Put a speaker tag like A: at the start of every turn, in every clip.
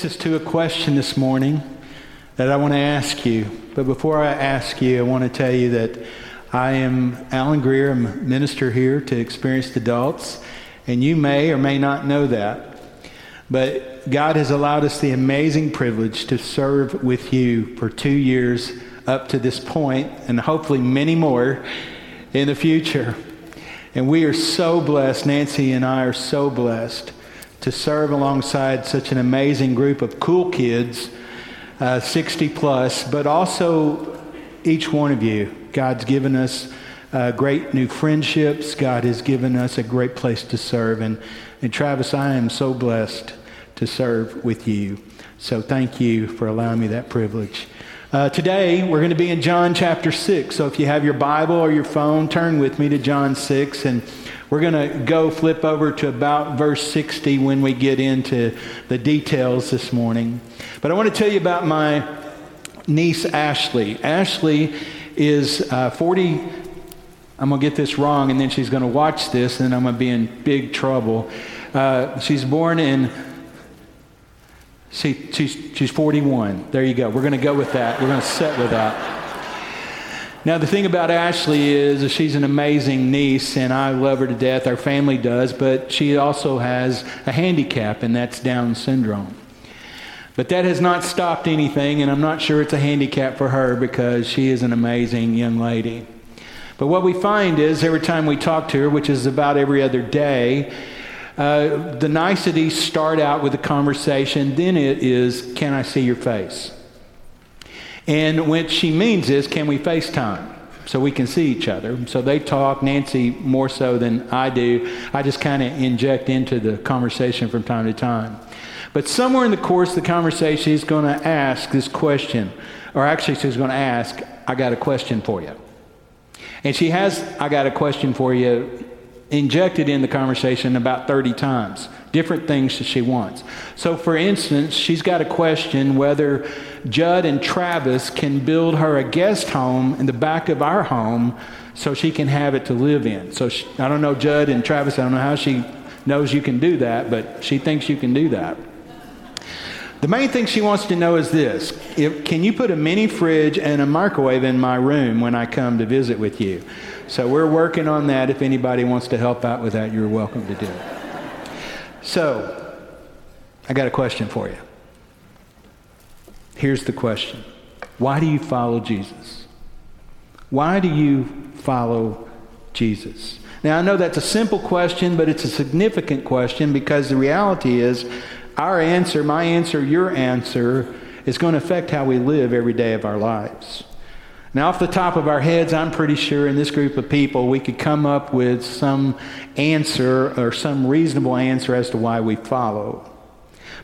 A: This is to a question this morning that I want to ask you. But before I ask you, I want to tell you that I am Alan Greer. I'm a minister here to experienced adults, and you may or may not know that. But God has allowed us the amazing privilege to serve with you for two years up to this point, and hopefully many more in the future. And we are so blessed. Nancy and I are so blessed to serve alongside such an amazing group of cool kids, uh, 60 plus, but also each one of you. God's given us uh, great new friendships. God has given us a great place to serve. And, and Travis, I am so blessed to serve with you. So thank you for allowing me that privilege. Uh, today, we're going to be in John chapter 6. So if you have your Bible or your phone, turn with me to John 6. And we're going to go flip over to about verse 60 when we get into the details this morning. But I want to tell you about my niece, Ashley. Ashley is uh, 40. I'm going to get this wrong, and then she's going to watch this, and I'm going to be in big trouble. Uh, she's born in See, she's, she's 41. There you go. We're going to go with that. We're going to set with that. Now, the thing about Ashley is she's an amazing niece, and I love her to death. Our family does, but she also has a handicap, and that's Down syndrome. But that has not stopped anything, and I'm not sure it's a handicap for her because she is an amazing young lady. But what we find is every time we talk to her, which is about every other day, uh, the niceties start out with a conversation, then it is, Can I see your face? And what she means is, Can we FaceTime? So we can see each other. So they talk, Nancy more so than I do. I just kind of inject into the conversation from time to time. But somewhere in the course of the conversation, she's going to ask this question, or actually, she's going to ask, I got a question for you. And she has, I got a question for you, injected in the conversation about 30 times, different things that she wants. So, for instance, she's got a question whether Judd and Travis can build her a guest home in the back of our home so she can have it to live in. So, she, I don't know, Judd and Travis, I don't know how she knows you can do that, but she thinks you can do that. The main thing she wants to know is this if, Can you put a mini fridge and a microwave in my room when I come to visit with you? So we're working on that. If anybody wants to help out with that, you're welcome to do it. So, I got a question for you. Here's the question Why do you follow Jesus? Why do you follow Jesus? Now, I know that's a simple question, but it's a significant question because the reality is our answer, my answer, your answer, is going to affect how we live every day of our lives. Now, off the top of our heads, I'm pretty sure in this group of people we could come up with some answer or some reasonable answer as to why we follow.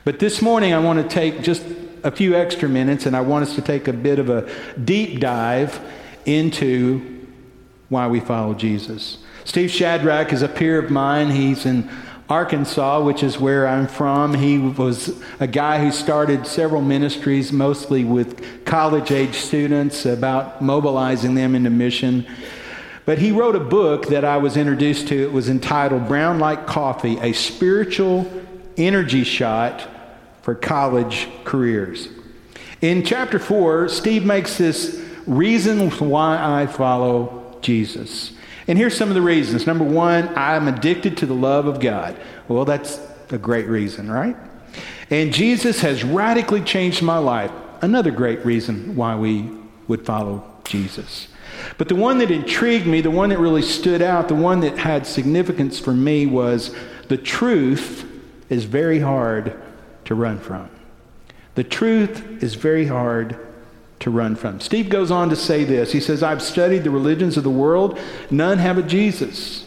A: But this morning, I want to take just a few extra minutes and I want us to take a bit of a deep dive into why we follow Jesus. Steve Shadrach is a peer of mine. He's in Arkansas, which is where I'm from. He was a guy who started several ministries, mostly with college age students, about mobilizing them into mission. But he wrote a book that I was introduced to. It was entitled Brown Like Coffee A Spiritual Energy Shot for College Careers. In chapter 4, Steve makes this reason why I follow Jesus. And here's some of the reasons. Number one, I'm addicted to the love of God. Well, that's a great reason, right? And Jesus has radically changed my life. Another great reason why we would follow Jesus. But the one that intrigued me, the one that really stood out, the one that had significance for me was the truth is very hard to run from. The truth is very hard to run from. Steve goes on to say this. He says, I've studied the religions of the world. None have a Jesus.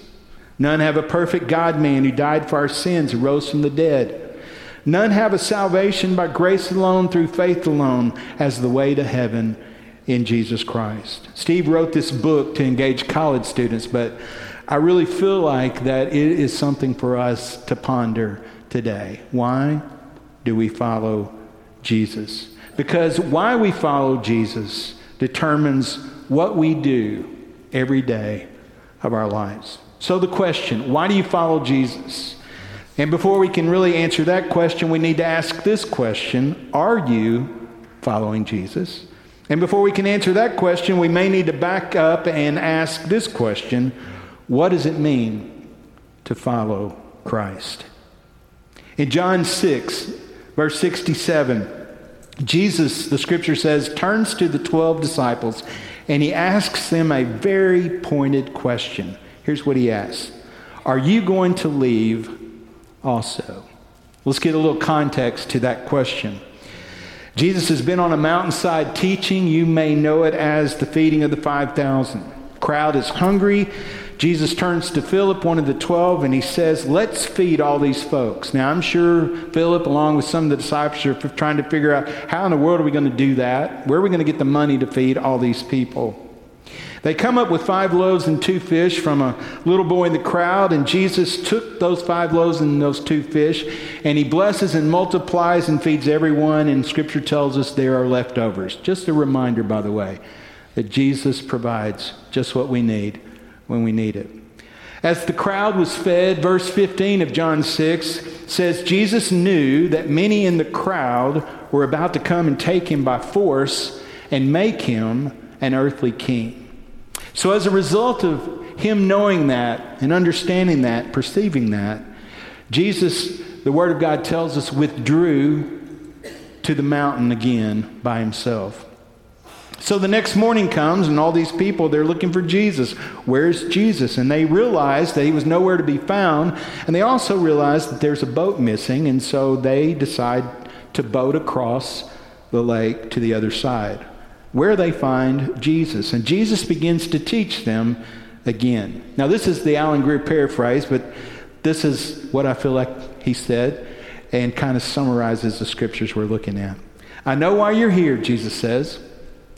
A: None have a perfect God man who died for our sins and rose from the dead. None have a salvation by grace alone, through faith alone, as the way to heaven in Jesus Christ. Steve wrote this book to engage college students, but I really feel like that it is something for us to ponder today. Why do we follow Jesus? Because why we follow Jesus determines what we do every day of our lives. So, the question why do you follow Jesus? And before we can really answer that question, we need to ask this question Are you following Jesus? And before we can answer that question, we may need to back up and ask this question What does it mean to follow Christ? In John 6, verse 67, Jesus, the scripture says, turns to the 12 disciples and he asks them a very pointed question. Here's what he asks Are you going to leave also? Let's get a little context to that question. Jesus has been on a mountainside teaching. You may know it as the feeding of the 5,000. Crowd is hungry. Jesus turns to Philip, one of the twelve, and he says, Let's feed all these folks. Now, I'm sure Philip, along with some of the disciples, are trying to figure out how in the world are we going to do that? Where are we going to get the money to feed all these people? They come up with five loaves and two fish from a little boy in the crowd, and Jesus took those five loaves and those two fish, and he blesses and multiplies and feeds everyone, and Scripture tells us there are leftovers. Just a reminder, by the way, that Jesus provides just what we need when we need it. As the crowd was fed, verse 15 of John 6 says Jesus knew that many in the crowd were about to come and take him by force and make him an earthly king. So, as a result of him knowing that and understanding that, perceiving that, Jesus, the Word of God tells us, withdrew to the mountain again by himself. So the next morning comes, and all these people, they're looking for Jesus. Where's Jesus? And they realize that he was nowhere to be found. And they also realize that there's a boat missing. And so they decide to boat across the lake to the other side, where they find Jesus. And Jesus begins to teach them again. Now, this is the Alan Greer paraphrase, but this is what I feel like he said and kind of summarizes the scriptures we're looking at. I know why you're here, Jesus says.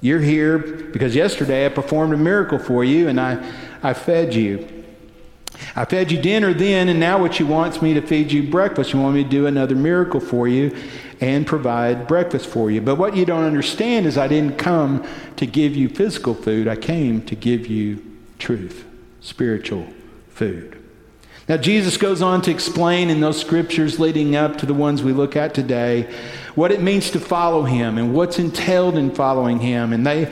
A: You're here because yesterday I performed a miracle for you and I, I fed you. I fed you dinner then, and now what you want is me to feed you breakfast. You want me to do another miracle for you and provide breakfast for you. But what you don't understand is I didn't come to give you physical food, I came to give you truth, spiritual food. Now, Jesus goes on to explain in those scriptures leading up to the ones we look at today what it means to follow him and what's entailed in following him. And they,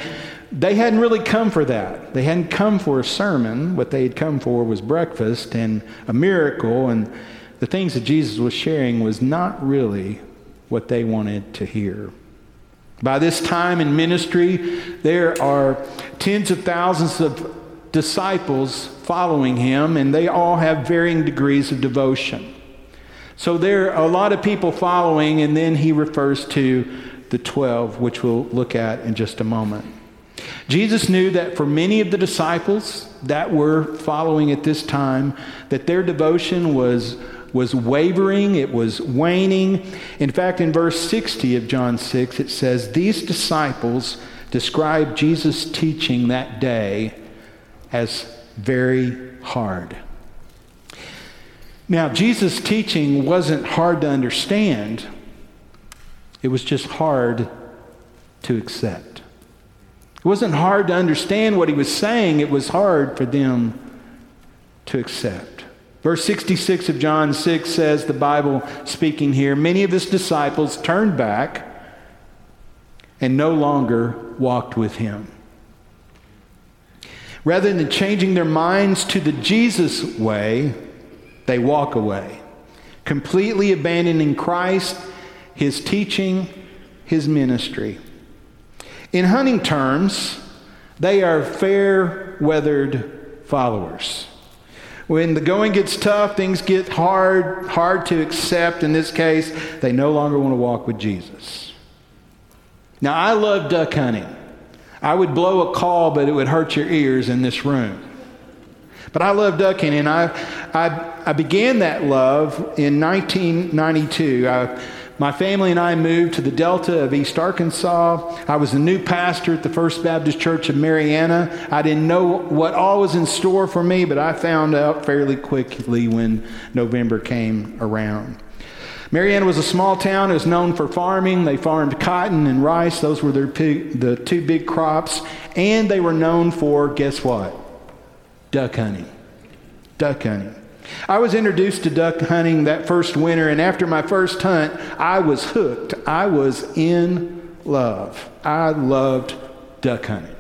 A: they hadn't really come for that. They hadn't come for a sermon. What they had come for was breakfast and a miracle. And the things that Jesus was sharing was not really what they wanted to hear. By this time in ministry, there are tens of thousands of disciples following him, and they all have varying degrees of devotion. So there are a lot of people following, and then he refers to the 12, which we'll look at in just a moment. Jesus knew that for many of the disciples that were following at this time, that their devotion was, was wavering, it was waning. In fact, in verse 60 of John 6, it says, These disciples describe Jesus' teaching that day as very hard. Now, Jesus' teaching wasn't hard to understand, it was just hard to accept. It wasn't hard to understand what he was saying, it was hard for them to accept. Verse 66 of John 6 says, the Bible speaking here, many of his disciples turned back and no longer walked with him. Rather than changing their minds to the Jesus way, they walk away, completely abandoning Christ, his teaching, his ministry. In hunting terms, they are fair weathered followers. When the going gets tough, things get hard, hard to accept. In this case, they no longer want to walk with Jesus. Now, I love duck hunting. I would blow a call, but it would hurt your ears in this room. But I love duck hunting, and I, I, I began that love in 1992. I, my family and I moved to the Delta of East Arkansas. I was a new pastor at the First Baptist Church of Marianna. I didn't know what all was in store for me, but I found out fairly quickly when November came around. Marianna was a small town. It was known for farming. They farmed cotton and rice. Those were their pig, the two big crops. And they were known for, guess what? Duck hunting. Duck hunting. I was introduced to duck hunting that first winter, and after my first hunt, I was hooked. I was in love. I loved duck hunting.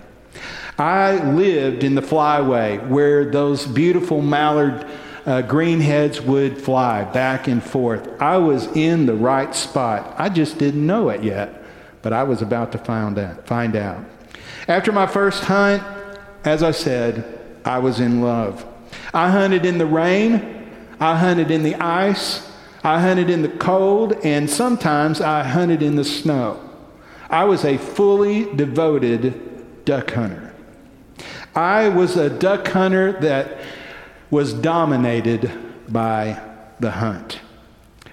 A: I lived in the flyway where those beautiful mallard uh, greenheads would fly back and forth. I was in the right spot. I just didn't know it yet, but I was about to find out. Find out. After my first hunt, as I said, I was in love. I hunted in the rain, I hunted in the ice, I hunted in the cold, and sometimes I hunted in the snow. I was a fully devoted duck hunter. I was a duck hunter that was dominated by the hunt.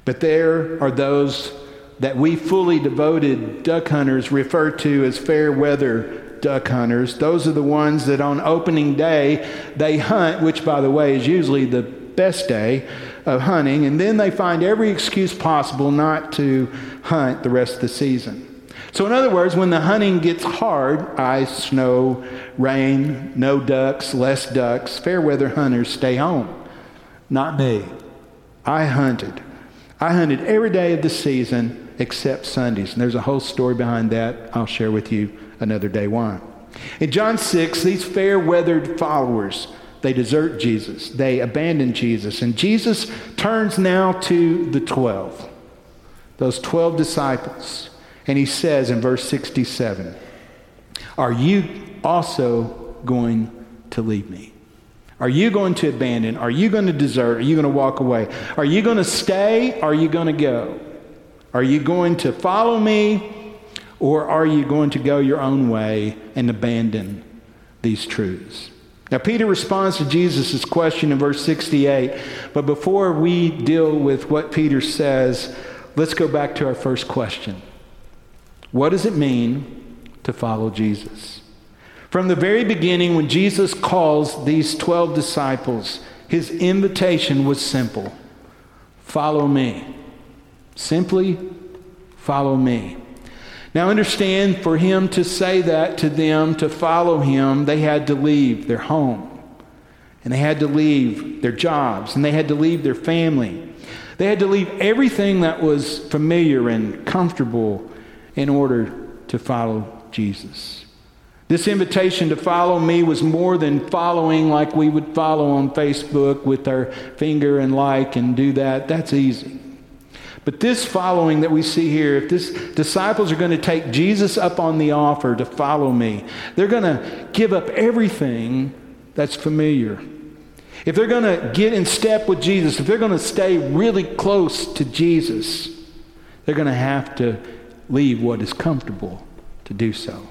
A: But there are those that we fully devoted duck hunters refer to as fair weather duck hunters. Those are the ones that on opening day they hunt, which, by the way, is usually the best day of hunting, and then they find every excuse possible not to hunt the rest of the season. So, in other words, when the hunting gets hard ice, snow, rain, no ducks, less ducks fair weather hunters stay home. Not me. I hunted. I hunted every day of the season except Sundays. And there's a whole story behind that I'll share with you another day why. In John 6, these fair weathered followers, they desert Jesus. They abandon Jesus. And Jesus turns now to the 12, those 12 disciples. And he says in verse 67, Are you also going to leave me? Are you going to abandon? Are you going to desert? Are you going to walk away? Are you going to stay? Are you going to go? Are you going to follow me? Or are you going to go your own way and abandon these truths? Now, Peter responds to Jesus' question in verse 68. But before we deal with what Peter says, let's go back to our first question. What does it mean to follow Jesus? From the very beginning, when Jesus calls these 12 disciples, his invitation was simple follow me. Simply follow me. Now, understand, for him to say that to them, to follow him, they had to leave their home. And they had to leave their jobs. And they had to leave their family. They had to leave everything that was familiar and comfortable in order to follow Jesus. This invitation to follow me was more than following like we would follow on Facebook with our finger and like and do that. That's easy. But this following that we see here, if this disciples are going to take Jesus up on the offer to follow me, they're going to give up everything that's familiar. If they're going to get in step with Jesus, if they're going to stay really close to Jesus, they're going to have to leave what is comfortable to do so.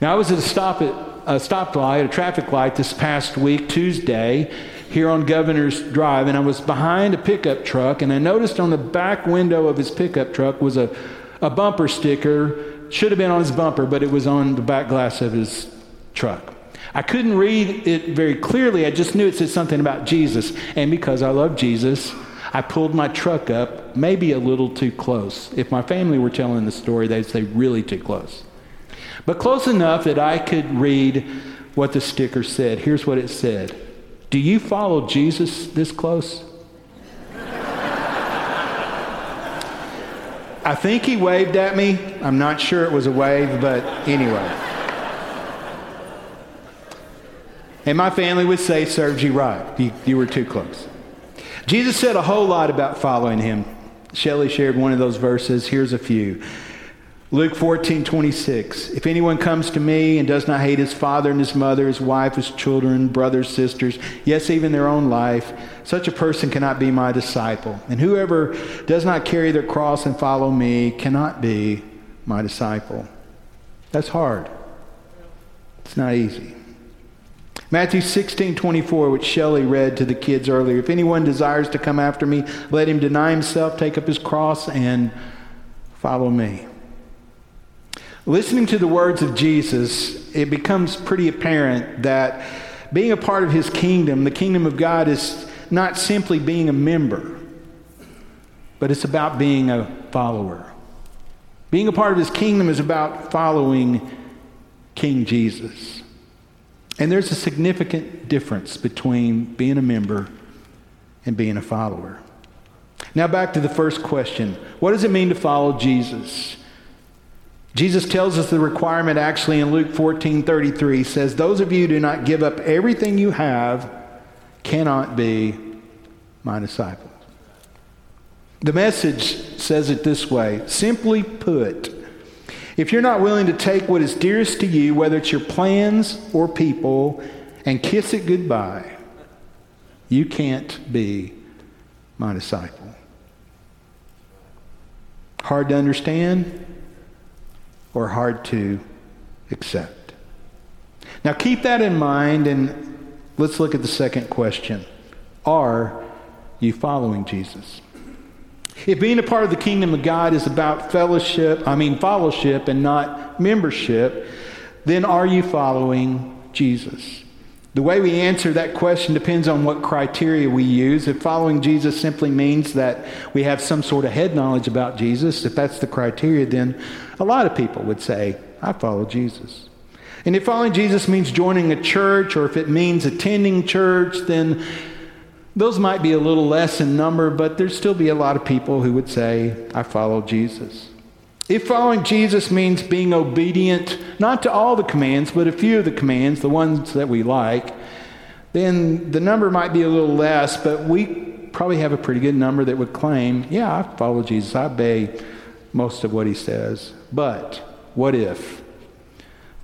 A: Now, I was at a stop at a stoplight, a traffic light this past week, Tuesday, here on Governor's Drive, and I was behind a pickup truck, and I noticed on the back window of his pickup truck was a, a bumper sticker. Should have been on his bumper, but it was on the back glass of his truck. I couldn't read it very clearly. I just knew it said something about Jesus. And because I love Jesus, I pulled my truck up maybe a little too close. If my family were telling the story, they'd say really too close. But close enough that I could read what the sticker said. Here's what it said Do you follow Jesus this close? I think he waved at me. I'm not sure it was a wave, but anyway. And my family would say, serves you right. You, you were too close. Jesus said a whole lot about following him. Shelley shared one of those verses. Here's a few. Luke 14, 26. If anyone comes to me and does not hate his father and his mother, his wife, his children, brothers, sisters, yes, even their own life, such a person cannot be my disciple. And whoever does not carry their cross and follow me cannot be my disciple. That's hard. It's not easy. Matthew 16, 24, which Shelley read to the kids earlier. If anyone desires to come after me, let him deny himself, take up his cross, and follow me. Listening to the words of Jesus, it becomes pretty apparent that being a part of his kingdom, the kingdom of God, is not simply being a member, but it's about being a follower. Being a part of his kingdom is about following King Jesus. And there's a significant difference between being a member and being a follower. Now, back to the first question What does it mean to follow Jesus? Jesus tells us the requirement actually in Luke 14 33 says, Those of you who do not give up everything you have cannot be my disciples. The message says it this way simply put, if you're not willing to take what is dearest to you, whether it's your plans or people, and kiss it goodbye, you can't be my disciple. Hard to understand or hard to accept? Now keep that in mind and let's look at the second question. Are you following Jesus? If being a part of the kingdom of God is about fellowship, I mean fellowship and not membership, then are you following Jesus? The way we answer that question depends on what criteria we use. If following Jesus simply means that we have some sort of head knowledge about Jesus, if that's the criteria, then a lot of people would say, I follow Jesus. And if following Jesus means joining a church or if it means attending church, then those might be a little less in number, but there'd still be a lot of people who would say, I follow Jesus. If following Jesus means being obedient, not to all the commands, but a few of the commands, the ones that we like, then the number might be a little less, but we probably have a pretty good number that would claim, yeah, I follow Jesus. I obey most of what he says. But what if?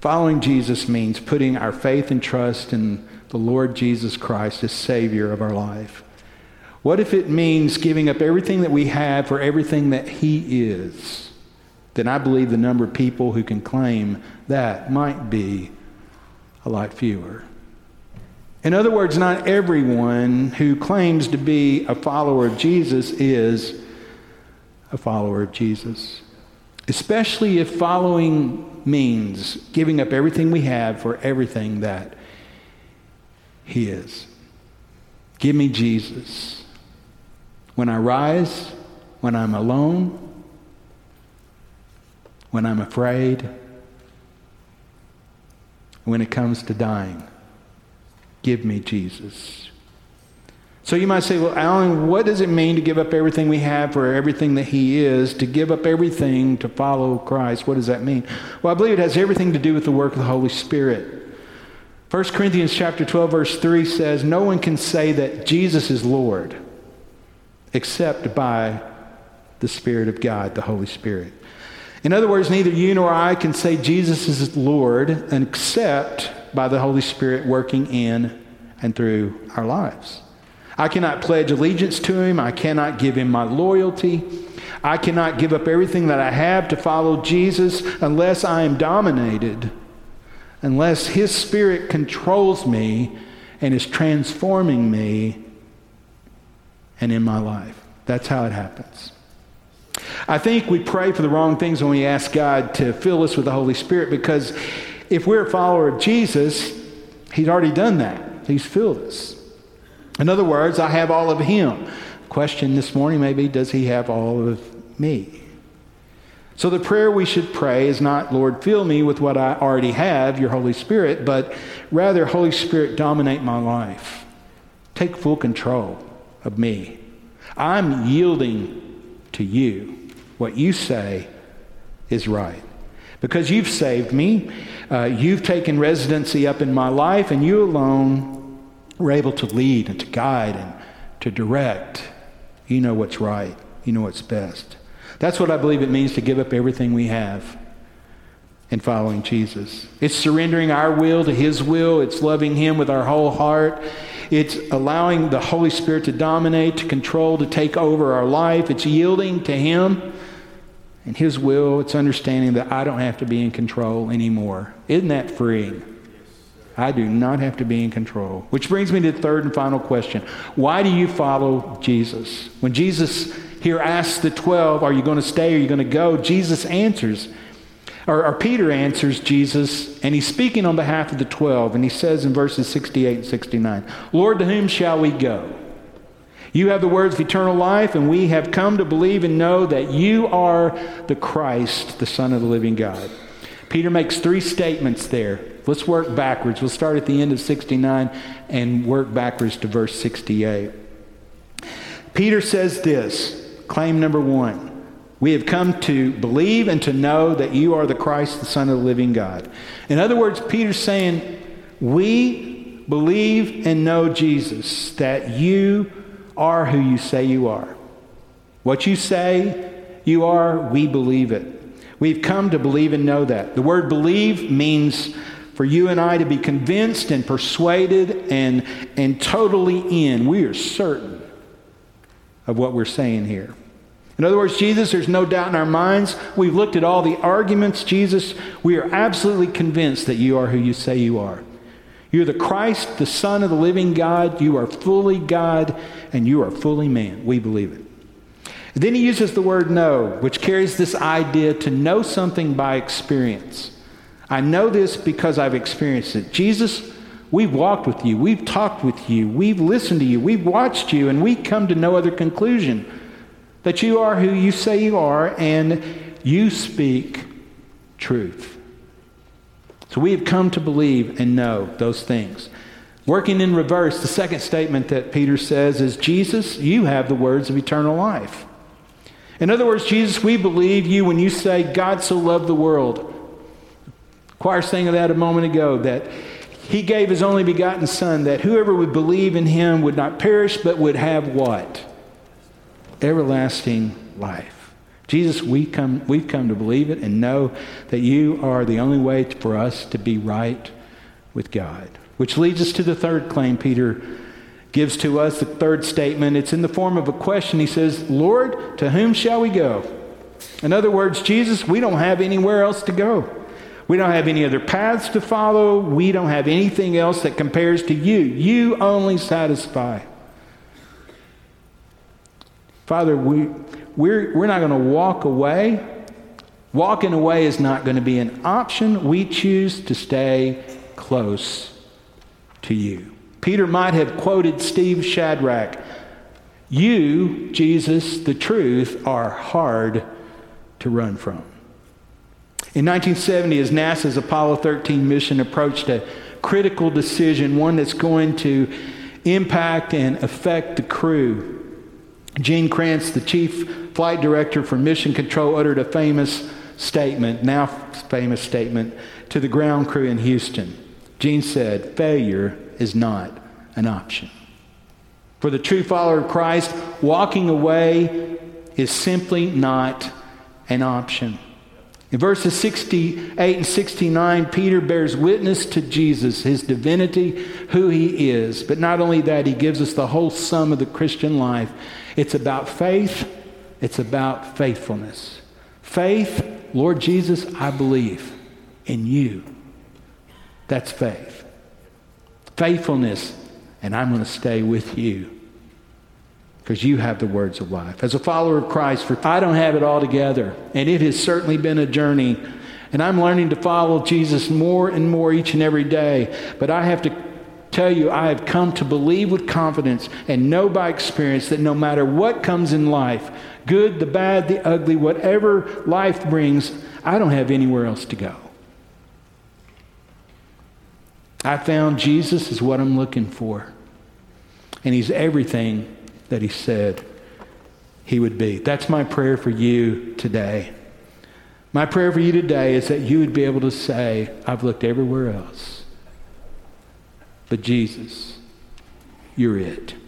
A: Following Jesus means putting our faith and trust in the Lord Jesus Christ as Savior of our life? What if it means giving up everything that we have for everything that He is? Then I believe the number of people who can claim that might be a lot fewer. In other words, not everyone who claims to be a follower of Jesus is a follower of Jesus. Especially if following means giving up everything we have for everything that he is. Give me Jesus. When I rise, when I'm alone, when I'm afraid, when it comes to dying, give me Jesus. So you might say, well, Alan, what does it mean to give up everything we have for everything that He is, to give up everything to follow Christ? What does that mean? Well, I believe it has everything to do with the work of the Holy Spirit. 1 Corinthians chapter 12 verse 3 says, "No one can say that Jesus is Lord except by the Spirit of God, the Holy Spirit." In other words, neither you nor I can say Jesus is Lord except by the Holy Spirit working in and through our lives. I cannot pledge allegiance to him. I cannot give him my loyalty. I cannot give up everything that I have to follow Jesus unless I am dominated unless His Spirit controls me and is transforming me and in my life. That's how it happens. I think we pray for the wrong things when we ask God to fill us with the Holy Spirit because if we're a follower of Jesus, He's already done that. He's filled us. In other words, I have all of Him. Question this morning maybe, does He have all of me? So the prayer we should pray is not, Lord, fill me with what I already have, your Holy Spirit, but rather, Holy Spirit, dominate my life. Take full control of me. I'm yielding to you. What you say is right. Because you've saved me, uh, you've taken residency up in my life, and you alone were able to lead and to guide and to direct. You know what's right, you know what's best. That's what I believe it means to give up everything we have in following Jesus. It's surrendering our will to His will, it's loving Him with our whole heart. It's allowing the Holy Spirit to dominate, to control, to take over our life. It's yielding to Him and His will. It's understanding that I don't have to be in control anymore. Isn't that freeing? I do not have to be in control. Which brings me to the third and final question Why do you follow Jesus? When Jesus here asks the 12, Are you going to stay? Are you going to go? Jesus answers, or, or, Peter answers Jesus, and he's speaking on behalf of the 12, and he says in verses 68 and 69, Lord, to whom shall we go? You have the words of eternal life, and we have come to believe and know that you are the Christ, the Son of the living God. Peter makes three statements there. Let's work backwards. We'll start at the end of 69 and work backwards to verse 68. Peter says this claim number one. We have come to believe and to know that you are the Christ, the Son of the living God. In other words, Peter's saying, We believe and know, Jesus, that you are who you say you are. What you say you are, we believe it. We've come to believe and know that. The word believe means for you and I to be convinced and persuaded and, and totally in. We are certain of what we're saying here. In other words, Jesus, there's no doubt in our minds. We've looked at all the arguments. Jesus, we are absolutely convinced that you are who you say you are. You're the Christ, the Son of the living God. You are fully God, and you are fully man. We believe it. Then he uses the word know, which carries this idea to know something by experience. I know this because I've experienced it. Jesus, we've walked with you, we've talked with you, we've listened to you, we've watched you, and we come to no other conclusion that you are who you say you are, and you speak truth. So we have come to believe and know those things. Working in reverse, the second statement that Peter says is Jesus, you have the words of eternal life. In other words, Jesus, we believe you when you say, God so loved the world. Choir sang of that a moment ago, that he gave his only begotten Son, that whoever would believe in him would not perish, but would have what? Everlasting life. Jesus, we come, we've come to believe it and know that you are the only way for us to be right with God. Which leads us to the third claim Peter gives to us the third statement. It's in the form of a question. He says, Lord, to whom shall we go? In other words, Jesus, we don't have anywhere else to go. We don't have any other paths to follow. We don't have anything else that compares to you. You only satisfy. Father, we, we're, we're not going to walk away. Walking away is not going to be an option. We choose to stay close to you. Peter might have quoted Steve Shadrach You, Jesus, the truth, are hard to run from. In 1970, as NASA's Apollo 13 mission approached a critical decision, one that's going to impact and affect the crew, Gene Kranz, the chief flight director for Mission Control, uttered a famous statement, now famous statement, to the ground crew in Houston. Gene said, Failure is not an option. For the true follower of Christ, walking away is simply not an option. In verses 68 and 69, Peter bears witness to Jesus, his divinity, who he is. But not only that, he gives us the whole sum of the Christian life. It's about faith, it's about faithfulness. Faith, Lord Jesus, I believe in you. That's faith faithfulness, and I'm going to stay with you because you have the words of life. As a follower of Christ, for I don't have it all together, and it has certainly been a journey. And I'm learning to follow Jesus more and more each and every day. But I have to tell you, I have come to believe with confidence and know by experience that no matter what comes in life, good, the bad, the ugly, whatever life brings, I don't have anywhere else to go. I found Jesus is what I'm looking for. And he's everything that he said he would be. That's my prayer for you today. My prayer for you today is that you would be able to say, I've looked everywhere else, but Jesus, you're it.